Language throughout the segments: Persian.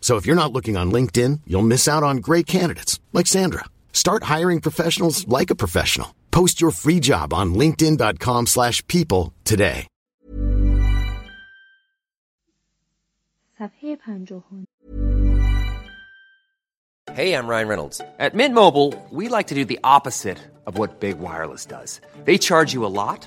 So if you're not looking on LinkedIn, you'll miss out on great candidates like Sandra. Start hiring professionals like a professional. Post your free job on linkedin.com/people today. Hey, I'm Ryan Reynolds. At Mint Mobile, we like to do the opposite of what Big Wireless does. They charge you a lot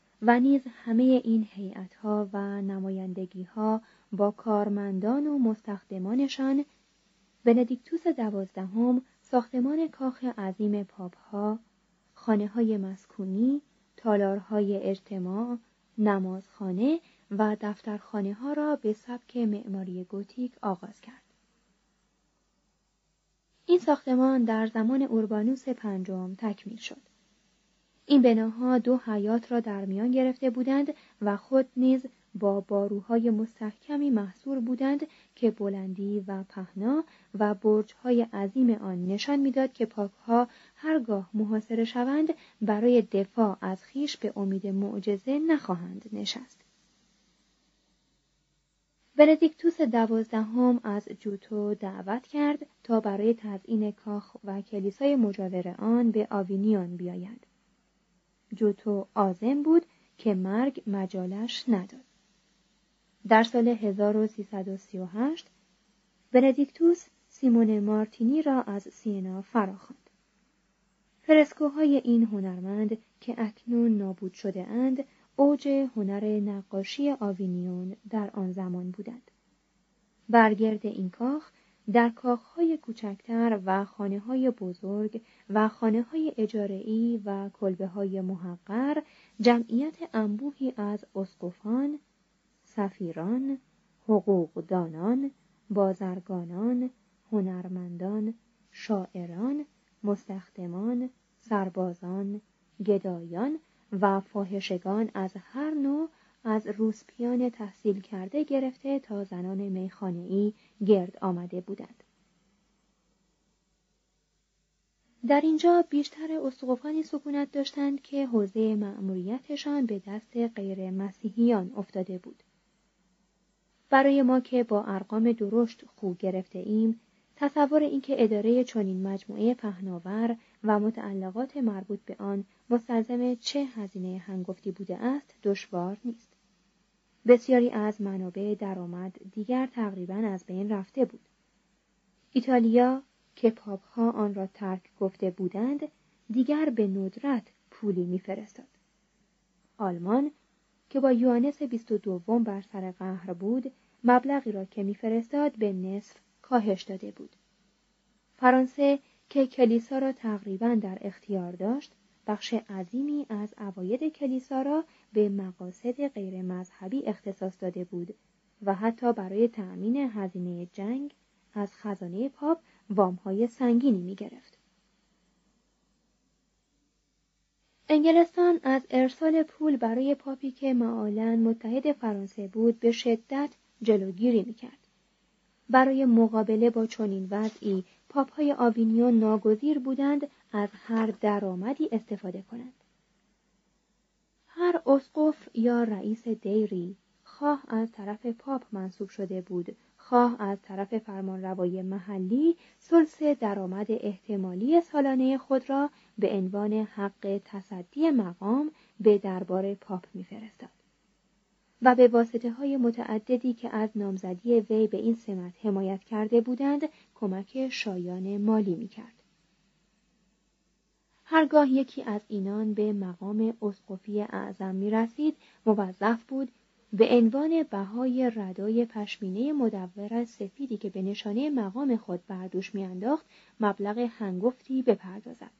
و نیز همه این هیئت‌ها و نمایندگی‌ها با کارمندان و مستخدمانشان بندیکتوس دوازدهم ساختمان کاخ عظیم پاپها خانه های مسکونی تالارهای اجتماع نمازخانه و دفترخانه ها را به سبک معماری گوتیک آغاز کرد. این ساختمان در زمان اوربانوس پنجم تکمیل شد. این بناها دو حیات را در میان گرفته بودند و خود نیز با باروهای مستحکمی محصور بودند که بلندی و پهنا و برجهای عظیم آن نشان می‌داد که پاکها هرگاه محاصره شوند برای دفاع از خیش به امید معجزه نخواهند نشست. بندیکتوس دوازدهم از جوتو دعوت کرد تا برای تزیین کاخ و کلیسای مجاور آن به آوینیون بیاید. جوتو آزم بود که مرگ مجالش نداد در سال 1338 بندیکتوس سیمون مارتینی را از سینا فراخواند. فرسکوهای این هنرمند که اکنون نابود شده اند اوج هنر نقاشی آوینیون در آن زمان بودند. برگرد این کاخ در کاخهای کوچکتر و خانه های بزرگ و خانه های و کلبه های محقر جمعیت انبوهی از اسقفان، سفیران، حقوقدانان، بازرگانان، هنرمندان، شاعران، مستخدمان، سربازان، گدایان و فاحشگان از هر نوع از روسپیان تحصیل کرده گرفته تا زنان میخانه‌ای گرد آمده بودند. در اینجا بیشتر اسقفانی سکونت داشتند که حوزه مأموریتشان به دست غیر مسیحیان افتاده بود. برای ما که با ارقام درشت خوب گرفته ایم تصور اینکه اداره چنین مجموعه پهناور و متعلقات مربوط به آن مستلزم چه هزینه هنگفتی بوده است دشوار نیست. بسیاری از منابع درآمد دیگر تقریبا از بین رفته بود. ایتالیا که پاپها آن را ترک گفته بودند دیگر به ندرت پولی میفرستاد. آلمان که با یوانس بیست و دوم بر سر قهر بود مبلغی را که میفرستاد به نصف کاهش داده بود فرانسه که کلیسا را تقریبا در اختیار داشت بخش عظیمی از عواید کلیسا را به مقاصد غیر مذهبی اختصاص داده بود و حتی برای تأمین هزینه جنگ از خزانه پاپ وامهای سنگینی می گرفت. انگلستان از ارسال پول برای پاپی که معالا متحد فرانسه بود به شدت جلوگیری می‌کرد. برای مقابله با چنین وضعی پاپ های آوینیون ناگزیر بودند از هر درآمدی استفاده کنند. هر اسقف یا رئیس دیری خواه از طرف پاپ منصوب شده بود خواه از طرف فرمانروای محلی سلس درآمد احتمالی سالانه خود را به عنوان حق تصدی مقام به دربار پاپ میفرستاد و به واسطه های متعددی که از نامزدی وی به این سمت حمایت کرده بودند کمک شایان مالی می‌کرد. هرگاه یکی از اینان به مقام اسقفی اعظم می رسید موظف بود به عنوان بهای ردای پشمینه مدور سفیدی که به نشانه مقام خود بردوش میانداخت مبلغ هنگفتی بپردازد.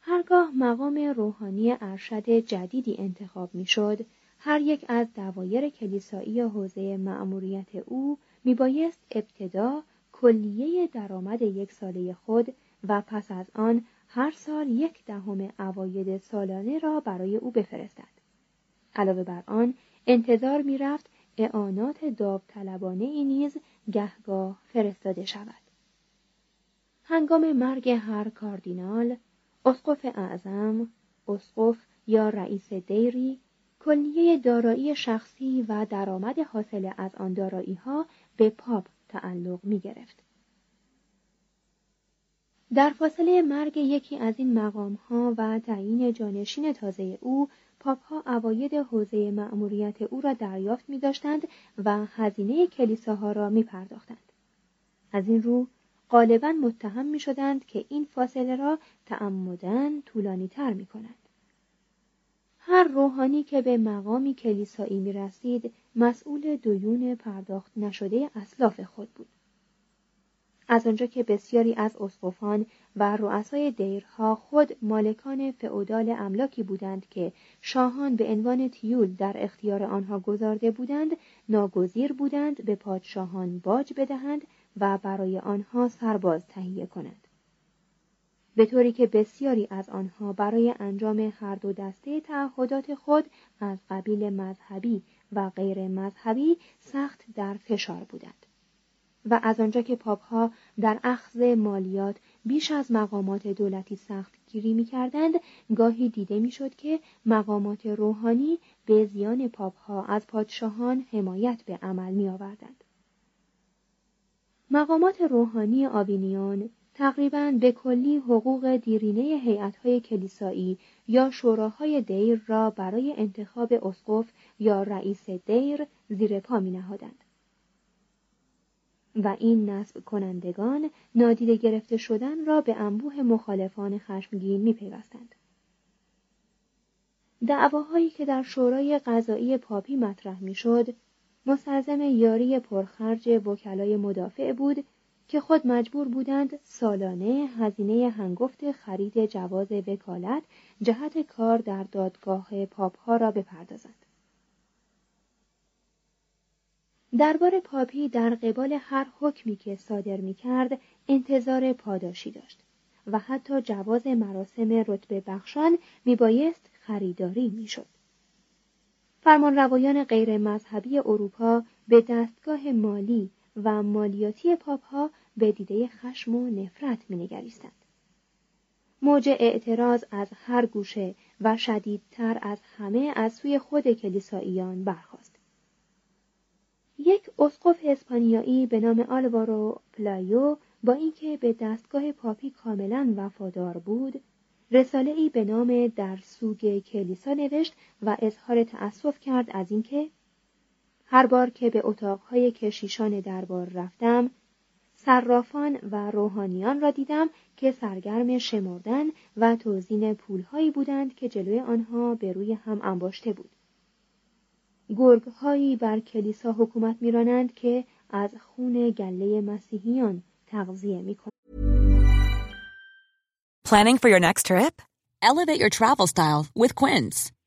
هرگاه مقام روحانی ارشد جدیدی انتخاب می‌شد هر یک از دوایر کلیسایی حوزه مأموریت او میبایست ابتدا کلیه درآمد یک ساله خود و پس از آن هر سال یک دهم عواید سالانه را برای او بفرستد. علاوه بر آن انتظار می‌رفت اعانات داوطلبانه ای نیز گهگاه فرستاده شود. هنگام مرگ هر کاردینال اسقف اعظم اسقف یا رئیس دیری کلیه دارایی شخصی و درآمد حاصل از آن دارایی ها به پاپ تعلق می گرفت. در فاصله مرگ یکی از این مقام ها و تعیین جانشین تازه او پاپ ها اواید حوزه مأموریت او را دریافت می داشتند و هزینه کلیساها را می پرداختند. از این رو غالبا متهم می شدند که این فاصله را تعمدن طولانی تر می کنند. هر روحانی که به مقامی کلیسایی می رسید مسئول دیون پرداخت نشده اسلاف خود بود. از آنجا که بسیاری از اسقفان و رؤسای دیرها خود مالکان فئودال املاکی بودند که شاهان به عنوان تیول در اختیار آنها گذارده بودند ناگزیر بودند به پادشاهان باج بدهند و برای آنها سرباز تهیه کنند به طوری که بسیاری از آنها برای انجام هر دو دسته تعهدات خود از قبیل مذهبی و غیر مذهبی سخت در فشار بودند و از آنجا که پاپ در اخذ مالیات بیش از مقامات دولتی سخت گیری می کردند گاهی دیده می شد که مقامات روحانی به زیان پاپ ها از پادشاهان حمایت به عمل می آوردند. مقامات روحانی آوینیون تقریبا به کلی حقوق دیرینه هیئت‌های کلیسایی یا شوراهای دیر را برای انتخاب اسقف یا رئیس دیر زیر پا می نهادند. و این نصب کنندگان نادیده گرفته شدن را به انبوه مخالفان خشمگین میپیوستند دعواهایی که در شورای قضایی پاپی مطرح می‌شد مستلزم یاری پرخرج وکلای مدافع بود که خود مجبور بودند سالانه هزینه هنگفت خرید جواز وکالت جهت کار در دادگاه پاپ ها را بپردازند. دربار پاپی در قبال هر حکمی که صادر می کرد انتظار پاداشی داشت و حتی جواز مراسم رتبه بخشان می بایست خریداری می شد. فرمان روایان غیر مذهبی اروپا به دستگاه مالی و مالیاتی پاپ ها به دیده خشم و نفرت می نگریستند. موج اعتراض از هر گوشه و شدیدتر از همه از سوی خود کلیساییان برخاست. یک اسقف اسپانیایی به نام آلوارو پلایو با اینکه به دستگاه پاپی کاملا وفادار بود رساله ای به نام در سوگ کلیسا نوشت و اظهار تأسف کرد از اینکه هر بار که به اتاقهای کشیشان دربار رفتم صرافان و روحانیان را دیدم که سرگرم شمردن و توزین پولهایی بودند که جلوی آنها به روی هم انباشته بود. گرگهایی بر کلیسا حکومت میرانند که از خون گله مسیحیان تغذیه می‌کنند. Planning for your next trip? Elevate your travel style with Quince.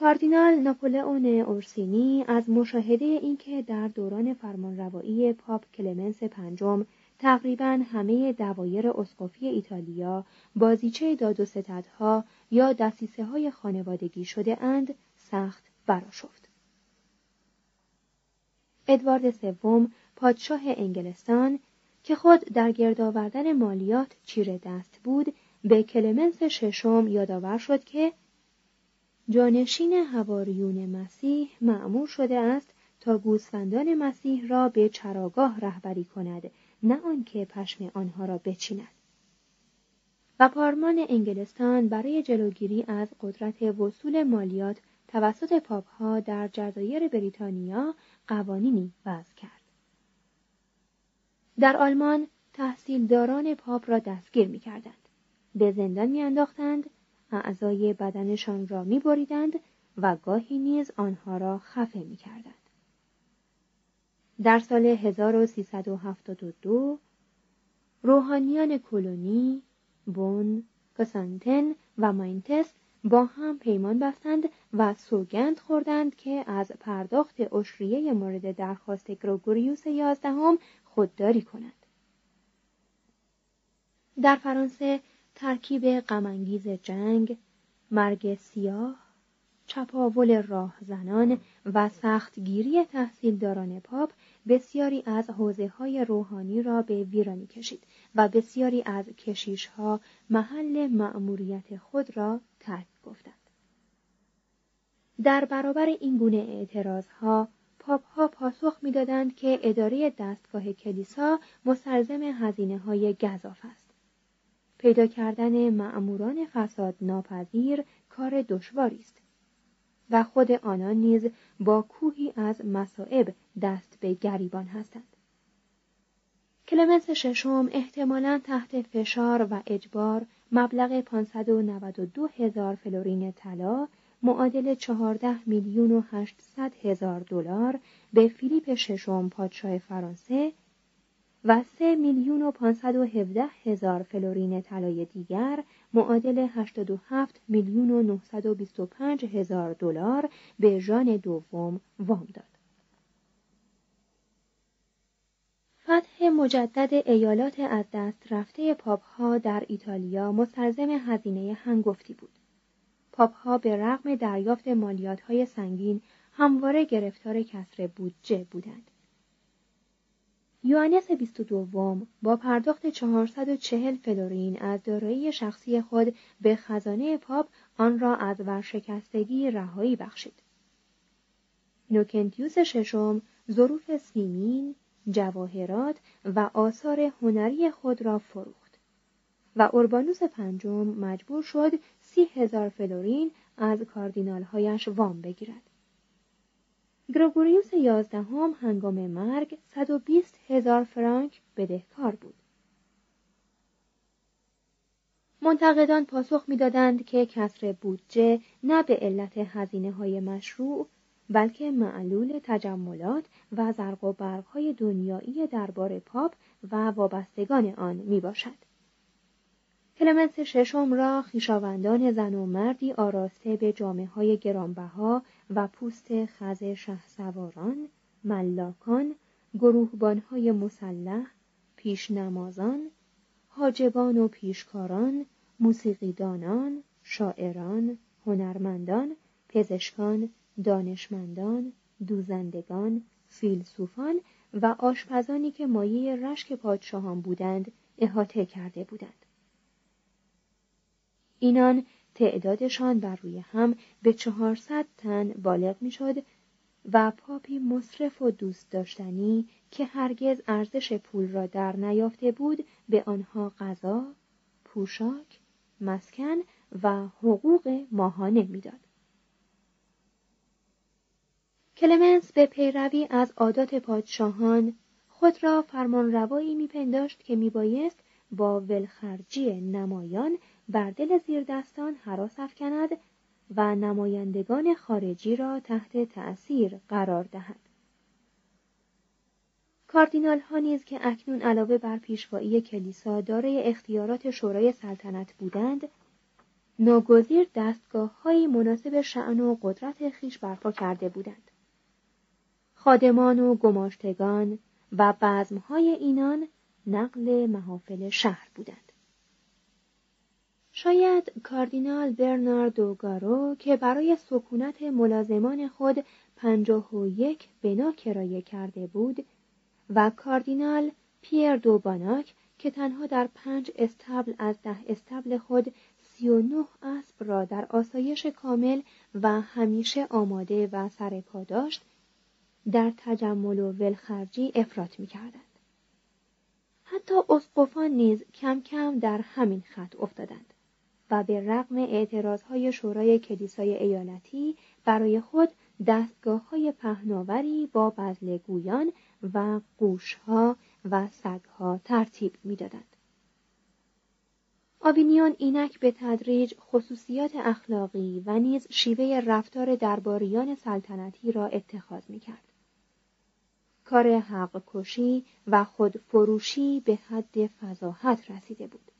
کاردینال ناپولئون اورسینی از مشاهده اینکه در دوران فرمانروایی پاپ کلمنس پنجم تقریبا همه دوایر اسقفی ایتالیا بازیچه داد و ستدها یا دستیسه های خانوادگی شده اند سخت براشفت. ادوارد سوم پادشاه انگلستان که خود در گرد آوردن مالیات چیره دست بود به کلمنس ششم یادآور شد که جانشین هواریون مسیح معمور شده است تا گوسفندان مسیح را به چراگاه رهبری کند نه آنکه پشم آنها را بچیند و پارمان انگلستان برای جلوگیری از قدرت وصول مالیات توسط پاپها در جزایر بریتانیا قوانینی وضع کرد در آلمان تحصیلداران پاپ را دستگیر می کردند. به زندان می انداختند، اعضای بدنشان را می بریدند و گاهی نیز آنها را خفه می کردند. در سال 1372 روحانیان کلونی، بون، کسانتن و ماینتس با هم پیمان بستند و سوگند خوردند که از پرداخت اشریه مورد درخواست گروگوریوس یازدهم خودداری کنند. در فرانسه ترکیب غمانگیز جنگ، مرگ سیاه، چپاول راهزنان و سختگیری تحصیلداران پاپ بسیاری از حوزه های روحانی را به ویرانی کشید و بسیاری از کشیش ها محل مأموریت خود را ترک گفتند. در برابر این گونه اعتراض ها پاپ ها پاسخ می‌دادند که اداره دستگاه کلیسا مستلزم هزینه های گذاف است. پیدا کردن معموران فساد ناپذیر کار دشواری است و خود آنان نیز با کوهی از مصائب دست به گریبان هستند. کلمنس ششم احتمالا تحت فشار و اجبار مبلغ 592 هزار فلورین طلا معادل 14 میلیون و 800 هزار دلار به فیلیپ ششم پادشاه فرانسه و 3 میلیون و 517 هزار فلورین طلای دیگر معادل 87 میلیون و 925 هزار دلار به ژان دوم وام داد. فتح مجدد ایالات از دست رفته پاپ ها در ایتالیا مستلزم هزینه هنگفتی بود. پاپ ها به رغم دریافت مالیات های سنگین همواره گرفتار کسر بودجه بودند. یوانس 22 با پرداخت 440 فلورین از دارایی شخصی خود به خزانه پاپ آن را از ورشکستگی رهایی بخشید. نوکنتیوس ششم ظروف سیمین، جواهرات و آثار هنری خود را فروخت و اوربانوس پنجم مجبور شد سی هزار فلورین از کاردینالهایش وام بگیرد. گروگوریوس یازدهم هنگام مرگ 120 هزار فرانک بدهکار بود. منتقدان پاسخ می‌دادند که کسر بودجه نه به علت هزینه های مشروع بلکه معلول تجملات و زرق و برق های دنیایی دربار پاپ و وابستگان آن می باشد. کلمنس ششم را خیشاوندان زن و مردی آراسته به جامعه های گرانبها و پوست خز سواران، ملاکان، گروهبانهای مسلح، پیشنمازان، حاجبان و پیشکاران، موسیقیدانان، شاعران، هنرمندان، پزشکان، دانشمندان، دوزندگان، فیلسوفان و آشپزانی که مایه رشک پادشاهان بودند احاطه کرده بودند. اینان تعدادشان بر روی هم به چهارصد تن بالغ می‌شد و پاپی مصرف و دوست داشتنی که هرگز ارزش پول را در نیافته بود به آنها غذا، پوشاک، مسکن و حقوق ماهانه می‌داد. کلمنس به پیروی از عادات پادشاهان خود را فرمانروایی میپنداشت که میبایست با ولخرجی نمایان بر دل زیردستان حراس افکند و نمایندگان خارجی را تحت تأثیر قرار دهد. کاردینال ها نیز که اکنون علاوه بر پیشوایی کلیسا دارای اختیارات شورای سلطنت بودند ناگزیر دستگاه های مناسب شعن و قدرت خیش برپا کرده بودند خادمان و گماشتگان و بزمهای اینان نقل محافل شهر بودند شاید کاردینال برناردو گارو که برای سکونت ملازمان خود پنجاه و یک بنا کرایه کرده بود و کاردینال پیر دوباناک که تنها در پنج استبل از ده استبل خود سی و نه اسب را در آسایش کامل و همیشه آماده و سرپا داشت در تجمل و ولخرجی افراط می کردند. حتی اسقفان نیز کم کم در همین خط افتادند و به رغم اعتراضهای شورای کلیسای ایالتی برای خود دستگاه های پهناوری با بزلگویان و قوشها و سگها ترتیب می‌دادند. آوینیون اینک به تدریج خصوصیات اخلاقی و نیز شیوه رفتار درباریان سلطنتی را اتخاذ می کرد. کار حق کشی و خود فروشی به حد فضاحت رسیده بود.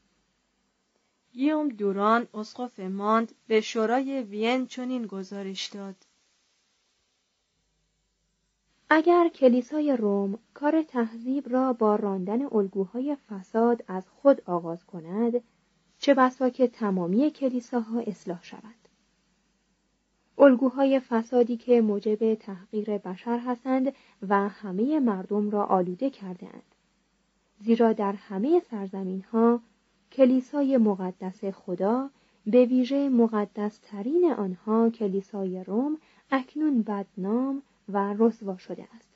گیوم دوران اسقف ماند به شورای وین چنین گزارش داد. اگر کلیسای روم کار تهذیب را با راندن الگوهای فساد از خود آغاز کند چه بسا که تمامی کلیساها اصلاح شود الگوهای فسادی که موجب تحقیر بشر هستند و همه مردم را آلوده کردهاند. زیرا در همه سرزمین ها کلیسای مقدس خدا به ویژه مقدس ترین آنها کلیسای روم اکنون بدنام و رسوا شده است.